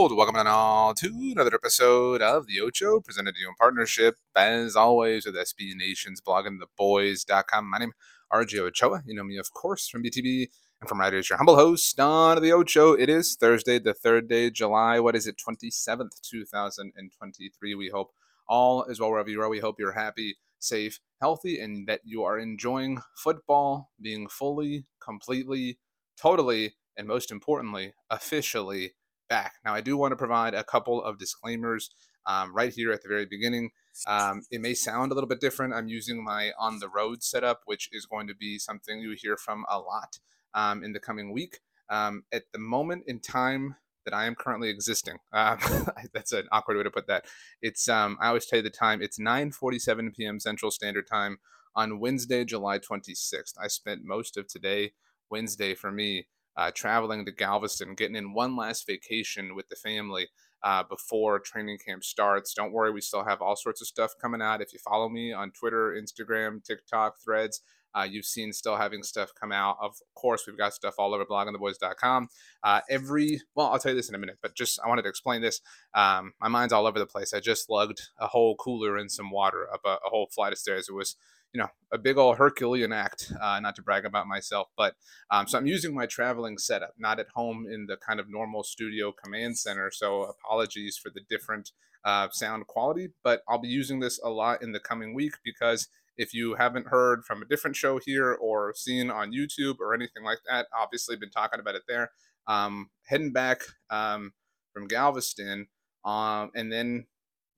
Welcome on all to another episode of The Ocho, presented to you in partnership, as always, with SB Nation's bloggingtheboys.com. My name is RJ Ochoa. You know me, of course, from BTB and from as your humble host on The Ocho. It is Thursday, the third day, July, what is it, 27th, 2023. We hope all is well wherever you are. We hope you're happy, safe, healthy, and that you are enjoying football, being fully, completely, totally and most importantly, officially back. Now, I do want to provide a couple of disclaimers um, right here at the very beginning. Um, it may sound a little bit different. I'm using my on the road setup, which is going to be something you hear from a lot um, in the coming week. Um, at the moment in time that I am currently existing, uh, that's an awkward way to put that. It's um, I always tell you the time. It's 9:47 p.m. Central Standard Time on Wednesday, July 26th. I spent most of today, Wednesday for me, uh, traveling to Galveston, getting in one last vacation with the family uh, before training camp starts. Don't worry, we still have all sorts of stuff coming out. If you follow me on Twitter, Instagram, TikTok, Threads, uh, you've seen still having stuff come out. Of course, we've got stuff all over bloggingtheboys.com. Uh, every, well, I'll tell you this in a minute, but just I wanted to explain this. Um, my mind's all over the place. I just lugged a whole cooler and some water up a, a whole flight of stairs. It was you know, a big old Herculean act, uh, not to brag about myself, but um, so I'm using my traveling setup, not at home in the kind of normal studio command center. So apologies for the different uh, sound quality, but I'll be using this a lot in the coming week because if you haven't heard from a different show here or seen on YouTube or anything like that, obviously been talking about it there. Um, heading back um, from Galveston, um, and then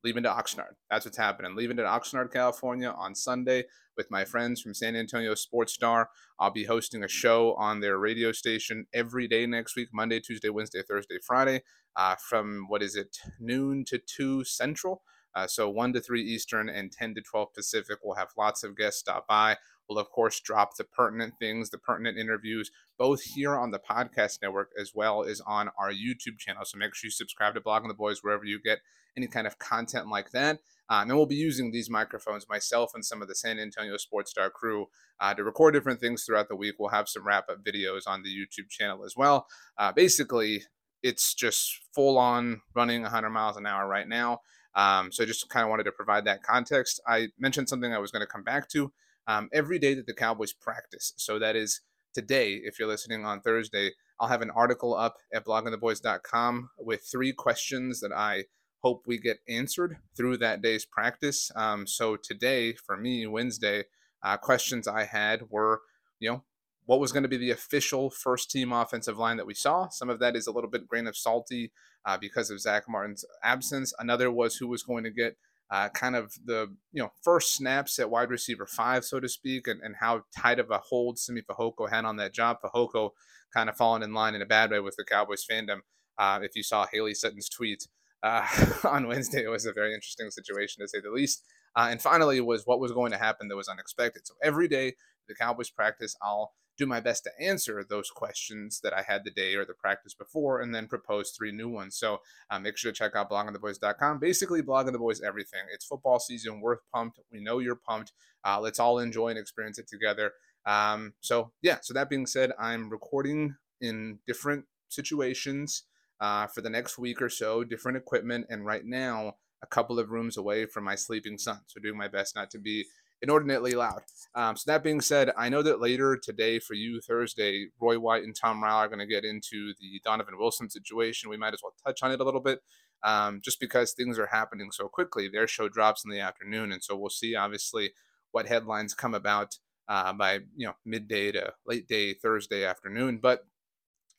leaving to Oxnard. That's what's happening. Leaving to Oxnard, California on Sunday with my friends from San Antonio Sports Star. I'll be hosting a show on their radio station every day next week Monday, Tuesday, Wednesday, Thursday, Friday uh, from what is it, noon to 2 Central. Uh, so 1 to 3 Eastern and 10 to 12 Pacific. We'll have lots of guests stop by. We'll, of course, drop the pertinent things, the pertinent interviews, both here on the podcast network as well as on our YouTube channel. So make sure you subscribe to Blogging the Boys wherever you get any kind of content like that. Um, and we'll be using these microphones, myself and some of the San Antonio Sports Star crew, uh, to record different things throughout the week. We'll have some wrap up videos on the YouTube channel as well. Uh, basically, it's just full on running 100 miles an hour right now. Um, so I just kind of wanted to provide that context. I mentioned something I was going to come back to. Um, every day that the Cowboys practice, so that is today, if you're listening on Thursday, I'll have an article up at bloggingtheboys.com with three questions that I hope we get answered through that day's practice. Um, so today, for me, Wednesday, uh, questions I had were, you know, what was going to be the official first team offensive line that we saw. Some of that is a little bit grain of salty uh, because of Zack Martin's absence. Another was who was going to get uh, kind of the you know first snaps at wide receiver five, so to speak, and, and how tight of a hold Simi Fehoko had on that job. Fehoko kind of falling in line in a bad way with the Cowboys fandom. Uh, if you saw Haley Sutton's tweet uh, on Wednesday. It was a very interesting situation to say the least. Uh, and finally, was what was going to happen that was unexpected. So every day, the Cowboys practice, I'll do my best to answer those questions that I had the day or the practice before, and then propose three new ones. So uh, make sure to check out bloggingtheboys.com. Basically, blogging the boys everything. It's football season. We're pumped. We know you're pumped. Uh, let's all enjoy and experience it together. Um, so yeah. So that being said, I'm recording in different situations uh, for the next week or so, different equipment, and right now, a couple of rooms away from my sleeping son. So, doing my best not to be inordinately loud. Um, so, that being said, I know that later today for you, Thursday, Roy White and Tom Rowell are going to get into the Donovan Wilson situation. We might as well touch on it a little bit. Um, just because things are happening so quickly, their show drops in the afternoon, and so we'll see obviously what headlines come about uh, by you know midday to late day Thursday afternoon. But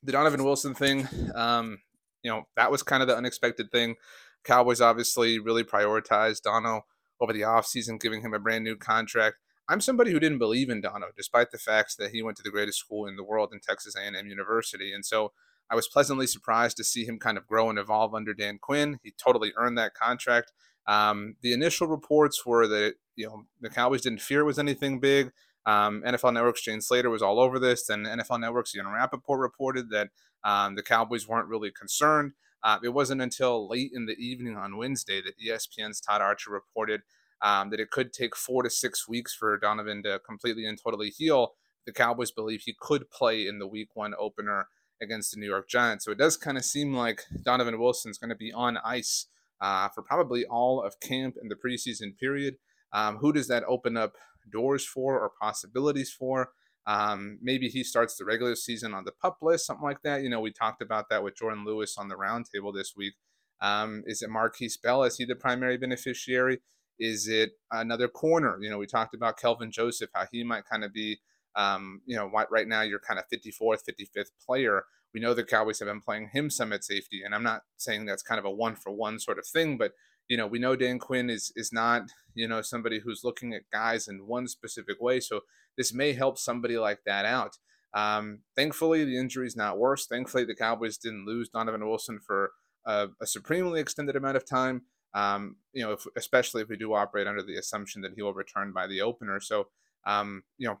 the Donovan Wilson thing, um, you know, that was kind of the unexpected thing. Cowboys obviously really prioritized Dono over the offseason, giving him a brand new contract. I'm somebody who didn't believe in Dono, despite the facts that he went to the greatest school in the world in Texas A&M University. And so I was pleasantly surprised to see him kind of grow and evolve under Dan Quinn. He totally earned that contract. Um, the initial reports were that you know the Cowboys didn't fear it was anything big. Um, NFL Network's Jane Slater was all over this, and NFL Network's Ian Rapoport reported that um, the Cowboys weren't really concerned. Uh, it wasn't until late in the evening on Wednesday that ESPN's Todd Archer reported um, that it could take four to six weeks for Donovan to completely and totally heal. The Cowboys believe he could play in the Week One opener against the New York Giants. So it does kind of seem like Donovan Wilson's going to be on ice uh, for probably all of camp and the preseason period. Um, who does that open up doors for or possibilities for? Um, maybe he starts the regular season on the pup list, something like that. You know, we talked about that with Jordan Lewis on the roundtable this week. Um, is it Markquese Bell? Is he the primary beneficiary? Is it another corner? You know, we talked about Kelvin Joseph, how he might kind of be, um, you know, right now you're kind of 54th, 55th player. We know the Cowboys have been playing him some at safety, and I'm not saying that's kind of a one for one sort of thing, but you know, we know Dan Quinn is is not, you know, somebody who's looking at guys in one specific way. So this may help somebody like that out. Um, thankfully, the injury is not worse. Thankfully, the Cowboys didn't lose Donovan Wilson for a, a supremely extended amount of time. Um, you know, if, especially if we do operate under the assumption that he will return by the opener. So, um, you know,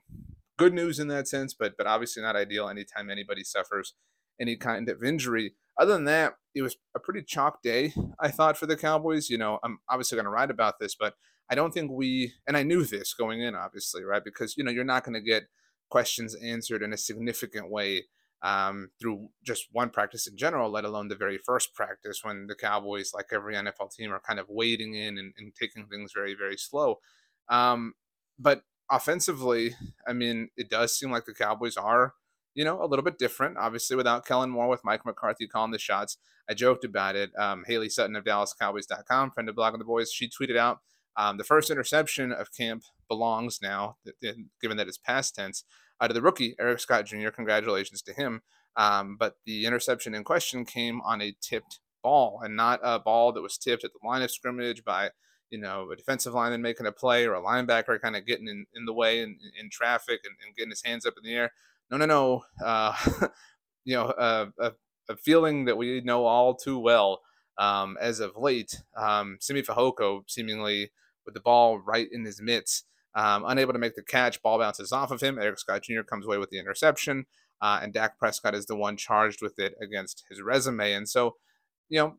good news in that sense, but but obviously not ideal anytime anybody suffers any kind of injury. Other than that, it was a pretty chalk day, I thought, for the Cowboys. You know, I'm obviously going to write about this, but I don't think we, and I knew this going in, obviously, right? Because, you know, you're not going to get questions answered in a significant way um, through just one practice in general, let alone the very first practice when the Cowboys, like every NFL team, are kind of wading in and, and taking things very, very slow. Um, but offensively, I mean, it does seem like the Cowboys are you know, a little bit different. Obviously, without Kellen Moore, with Mike McCarthy calling the shots. I joked about it. Um, Haley Sutton of DallasCowboys.com, friend of Blog Blogging the Boys, she tweeted out um, the first interception of camp belongs now, given that it's past tense, out of the rookie, Eric Scott Jr. Congratulations to him. Um, but the interception in question came on a tipped ball and not a ball that was tipped at the line of scrimmage by you know, a defensive lineman making a play or a linebacker kind of getting in, in the way in, in traffic and, and getting his hands up in the air no, no, no, uh, you know, uh, a, a, feeling that we know all too well um, as of late. Um, Simi Fehoko seemingly with the ball right in his mitts, um, unable to make the catch. Ball bounces off of him. Eric Scott Jr. comes away with the interception, uh, and Dak Prescott is the one charged with it against his resume. And so, you know,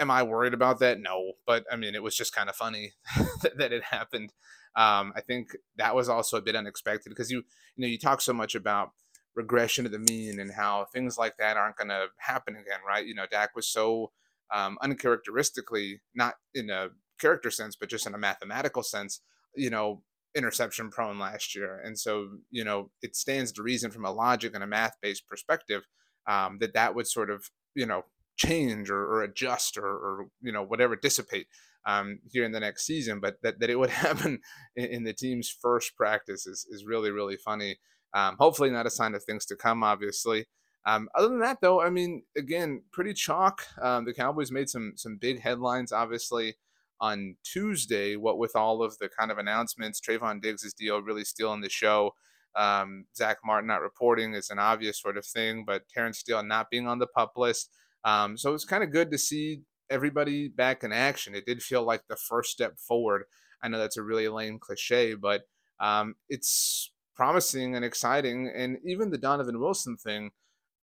am I worried about that? No, but I mean, it was just kind of funny that, that, it happened. Um, I think that was also a bit unexpected because you, you know, you talk so much about regression to the mean and how things like that aren't going to happen again, right? You know, Dak was so um, uncharacteristically, not in a character sense, but just in a mathematical sense, you know, interception prone last year. And so, you know, it stands to reason from a logic and a math based perspective um, that that would sort of, you know, change or, or adjust or, or, you know, whatever, dissipate um, here in the next season. But that, that it would happen in, in the team's first practice is, is really, really funny. Um, hopefully, not a sign of things to come, obviously. Um, other than that, though, I mean, again, pretty chalk. Um, the Cowboys made some some big headlines, obviously, on Tuesday. What with all of the kind of announcements, Trevon Diggs' deal really stealing the show. Um, Zack Martin not reporting is an obvious sort of thing, but Terence Steele not being on the pup list. Um, so it's kind of good to see everybody back in action. It did feel like the first step forward. I know that's a really lame cliche, but um, it's promising and exciting. And even the Donovan Wilson thing,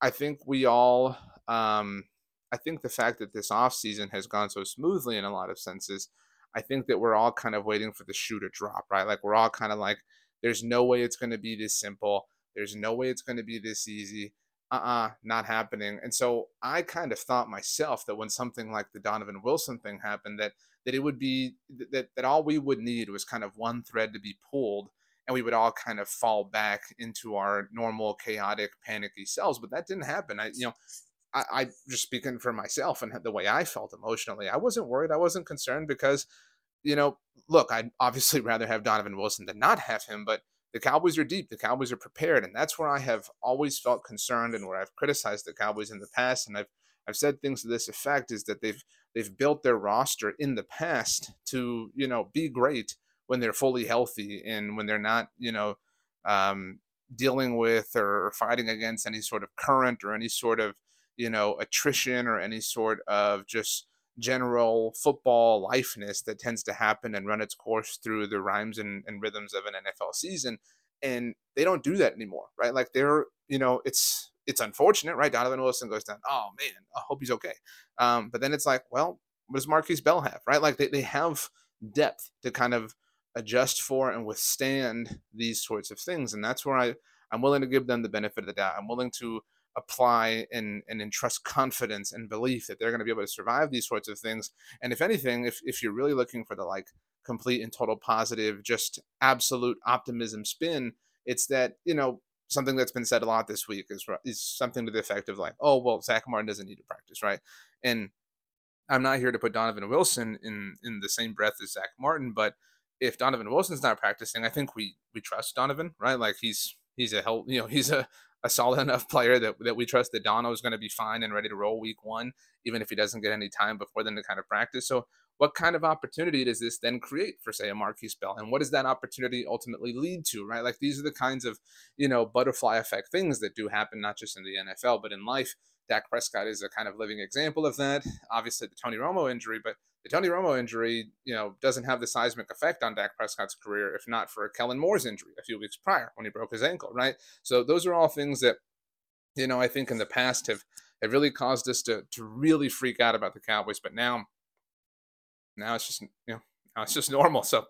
I think we all, um, I think the fact that this offseason has gone so smoothly in a lot of senses, I think that we're all kind of waiting for the shoe to drop, right? Like we're all kind of like, there's no way it's going to be this simple. There's no way it's going to be this easy. Uh uh-uh, uh not happening. And so I kind of thought myself that when something like the Donovan Wilson thing happened, that that it would be that that all we would need was kind of one thread to be pulled and we would all kind of fall back into our normal chaotic panicky selves but that didn't happen i you know I, I just speaking for myself and the way i felt emotionally i wasn't worried i wasn't concerned because you know, look, I'd obviously rather have Donovan Wilson than not have him, but the Cowboys are deep. The Cowboys are prepared, and that's where I have always felt concerned and where I've criticized the Cowboys in the past, and I've I've said things to this effect is that they've they've built their roster in the past to you know be great when they're fully healthy and when they're not you know um, dealing with or fighting against any sort of current or any sort of you know attrition or any sort of just general football lifeness that tends to happen and run its course through the rhymes and, and rhythms of an NFL season. And they don't do that anymore, right? Like they're, you know, it's it's unfortunate, right? Donovan Wilson goes down. Oh man, I hope he's okay. Um, but then it's like, well, what does Markquese Bell have, right? Like they, they have depth to kind of adjust for and withstand these sorts of things. And that's where I, I'm willing to give them the benefit of the doubt. I'm willing to apply and, and entrust confidence and belief that they're going to be able to survive these sorts of things. And if anything, if, if you're really looking for the like complete and total positive, just absolute optimism spin, it's that, you know, something that's been said a lot this week is, is something to the effect of like, oh, well, Zack Martin doesn't need to practice, right? And I'm not here to put Donovan Wilson in in the same breath as Zack Martin, but if Donovan Wilson's not practicing, I think we we trust Donovan, right? Like he's he's a hell, you know, he's a a solid enough player that, that we trust that Dono is going to be fine and ready to roll week one, even if he doesn't get any time before then to kind of practice. So, what kind of opportunity does this then create for, say, a Markquese Bell? And what does that opportunity ultimately lead to, right? Like these are the kinds of, you know, butterfly effect things that do happen, not just in the NFL, but in life. Dak Prescott is a kind of living example of that. Obviously, the Tony Romo injury, but the Tony Romo injury, you know, doesn't have the seismic effect on Dak Prescott's career if not for Kellen Moore's injury a few weeks prior when he broke his ankle, right? So those are all things that, you know, I think in the past have have really caused us to to really freak out about the Cowboys. But now, now it's just you know, now it's just normal. So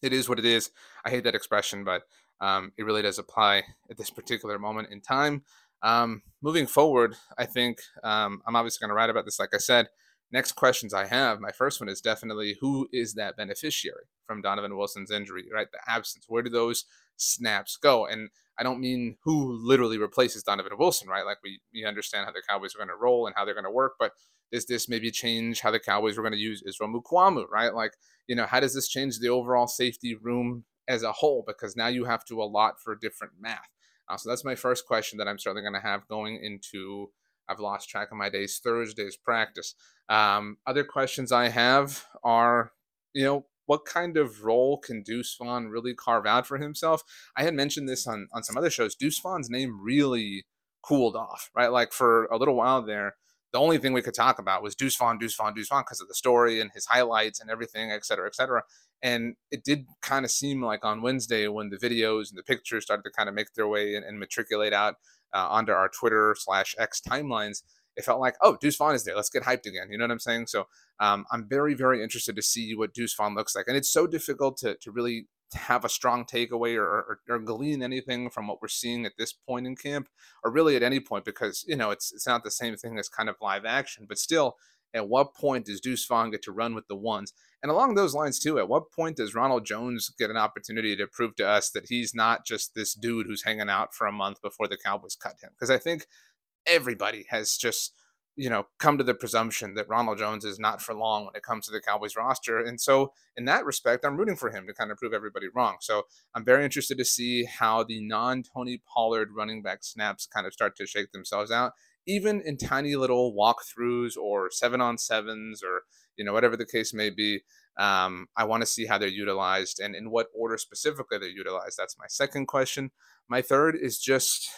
it is what it is. I hate that expression, but um, it really does apply at this particular moment in time. Um, moving forward, I think um, I'm obviously going to write about this, like I said. Next questions I have, my first one is definitely who is that beneficiary from Donovan Wilson's injury, right? The absence. Where do those snaps go? And I don't mean who literally replaces Donovan Wilson, right? Like we, we understand how the Cowboys are going to roll and how they're going to work, but does this maybe change how the Cowboys are going to use Israel Mukuamu, right? Like, you know, how does this change the overall safety room as a whole? Because now you have to allot for different math. Uh, so that's my first question that I'm certainly going to have going into. I've lost track of my days. Thursday's practice. Um, other questions I have are, you know, what kind of role can Deuce Vaughn really carve out for himself? I had mentioned this on on some other shows. Deuce Vaughn's name really cooled off, right? Like for a little while there, the only thing we could talk about was Deuce Vaughn, Deuce Vaughn, Deuce Vaughn because of the story and his highlights and everything, et cetera, et cetera. And it did kind of seem like on Wednesday when the videos and the pictures started to kind of make their way and, and matriculate out uh, onto our Twitter slash X timelines, it felt like, oh, Deuce Vaughn is there. Let's get hyped again. You know what I'm saying? So um, I'm very, very interested to see what Deuce Vaughn looks like. And it's so difficult to, to really have a strong takeaway or, or, or, glean anything from what we're seeing at this point in camp or really at any point because, you know, it's, it's not the same thing as kind of live action, but still at what point does Deuce Vaughn get to run with the ones? And along those lines, too, at what point does Ronald Jones get an opportunity to prove to us that he's not just this dude who's hanging out for a month before the Cowboys cut him? Because I think everybody has just you know come to the presumption that Ronald Jones is not for long when it comes to the Cowboys roster. And so in that respect, I'm rooting for him to kind of prove everybody wrong. So I'm very interested to see how the non-Tony Pollard running back snaps kind of start to shake themselves out even in tiny little walkthroughs or seven on sevens or you know whatever the case may be um, i want to see how they're utilized and in what order specifically they're utilized that's my second question my third is just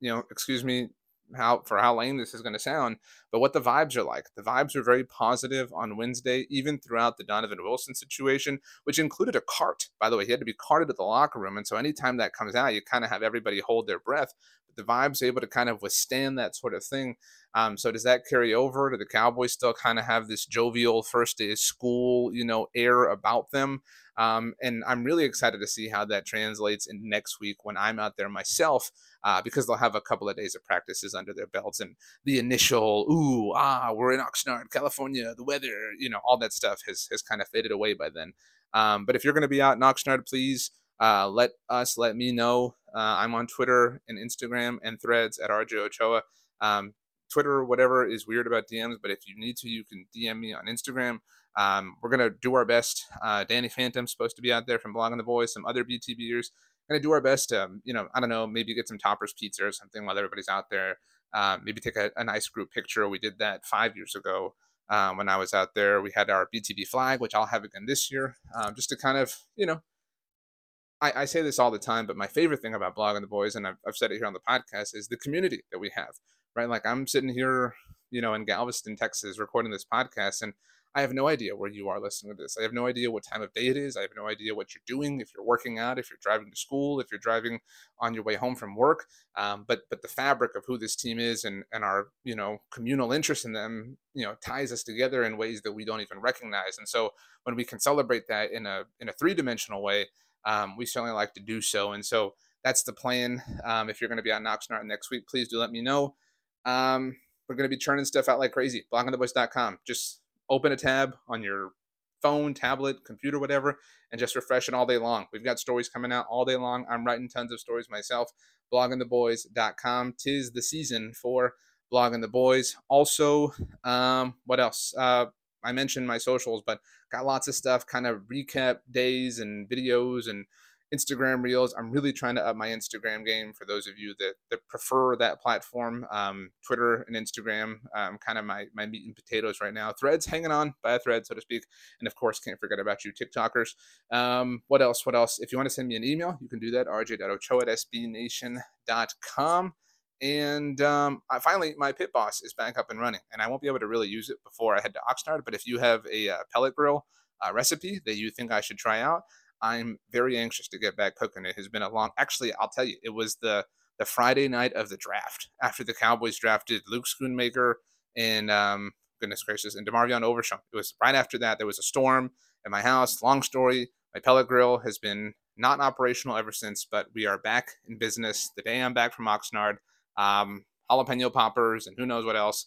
you know excuse me how for how lame this is going to sound, but what the vibes are like. The vibes were very positive on Wednesday, even throughout the Donovan Wilson situation, which included a cart. By the way, he had to be carted to the locker room, and so anytime that comes out, you kind of have everybody hold their breath. But the vibes able to kind of withstand that sort of thing. Um, so does that carry over? Do the Cowboys still kind of have this jovial first day of school, you know, air about them? Um, and I'm really excited to see how that translates in next week when I'm out there myself, uh, because they'll have a couple of days of practices under their belts and the initial, ooh, ah, we're in Oxnard, California, the weather, you know, all that stuff has, has kind of faded away by then. Um, but if you're going to be out in Oxnard, please uh, let us, let me know. Uh, I'm on Twitter and Instagram and threads at RJ Ochoa. Um, Twitter, or whatever is weird about DMs, but if you need to, you can DM me on Instagram. Um, we're gonna do our best. Uh, Danny Phantom's supposed to be out there from Blogging the Boys. Some other BTBers. Gonna do our best to, um, you know, I don't know, maybe get some toppers pizza or something while everybody's out there. Uh, maybe take a, a, nice group picture. We did that five years ago um, when I was out there. We had our BTB flag, which I'll have again this year, um, just to kind of, you know, I, I, say this all the time, but my favorite thing about blogging the boys, and I've, I've said it here on the podcast, is the community that we have. Right, like I'm sitting here, you know, in Galveston, Texas, recording this podcast, and I have no idea where you are listening to this. I have no idea what time of day it is. I have no idea what you're doing. If you're working out, if you're driving to school, if you're driving on your way home from work. Um, but but the fabric of who this team is and and our you know communal interest in them, you know, ties us together in ways that we don't even recognize. And so when we can celebrate that in a in a three dimensional way, um, we certainly like to do so. And so that's the plan. Um, if you're going to be on Oxnard next week, please do let me know. Um, we're going to be churning stuff out like crazy. Bloggingtheboys.com. Just open a tab on your phone, tablet, computer, whatever, and just refresh it all day long. We've got stories coming out all day long. I'm writing tons of stories myself. Bloggingtheboys.com. Tis the season for blogging the boys. Also, um, what else? Uh, I mentioned my socials, but got lots of stuff, kind of recap days and videos and Instagram Reels. I'm really trying to up my Instagram game for those of you that, that prefer that platform. Um, Twitter and Instagram, um, kind of my, my meat and potatoes right now. Threads hanging on by a thread, so to speak. And of course, can't forget about you TikTokers. Um, what else? What else? If you want to send me an email, you can do that, rj.ochoa at sbnation.com. And um, finally, my pit boss is back up and running, and I won't be able to really use it before I head to Oxnard. But if you have a uh, pellet grill uh, recipe that you think I should try out, I'm very anxious to get back cooking. It has been a long. Actually, I'll tell you, it was the the Friday night of the draft after the Cowboys drafted Luke Schoonmaker and um, goodness gracious and DeMarvion Overshown. It was right after that. There was a storm at my house. Long story. My pellet grill has been not operational ever since, but we are back in business. The day I'm back from Oxnard, um, jalapeno poppers and who knows what else.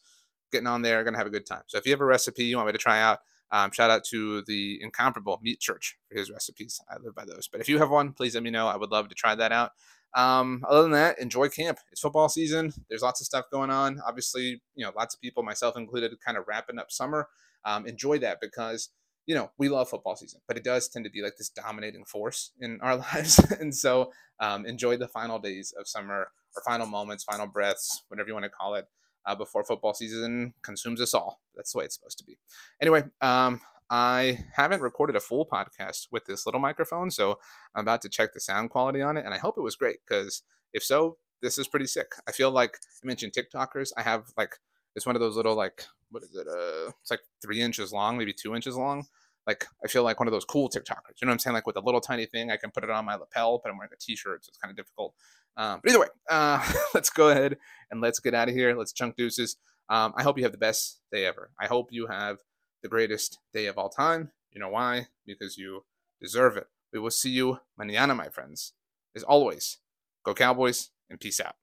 Getting on there, gonna have a good time. So if you have a recipe you want me to try out, um, shout out to the incomparable Meat Church for his recipes. I live by those. But if you have one, please let me know. I would love to try that out. Um, other than that, enjoy camp. It's football season. There's lots of stuff going on. Obviously, you know, lots of people, myself included, kind of wrapping up summer. Um, enjoy that because you know we love football season, but it does tend to be like this dominating force in our lives. and so um, enjoy the final days of summer or final moments, final breaths, whatever you want to call it uh, before football season consumes us all. That's the way it's supposed to be. Anyway, um, I haven't recorded a full podcast with this little microphone, so I'm about to check the sound quality on it, and I hope it was great because if so, this is pretty sick. I feel like I mentioned TikTokers. I have like it's one of those little like what is it? Uh, it's like three inches long, maybe two inches long. Like I feel like one of those cool TikTokers. You know what I'm saying? Like with a little tiny thing, I can put it on my lapel, but I'm wearing a t-shirt, so it's kind of difficult. Um, but either way, uh, let's go ahead and let's get out of here. Let's chunk deuces. Um, I hope you have the best day ever. I hope you have the greatest day of all time. You know why? Because you deserve it. We will see you mañana, my friends. As always, go Cowboys and peace out.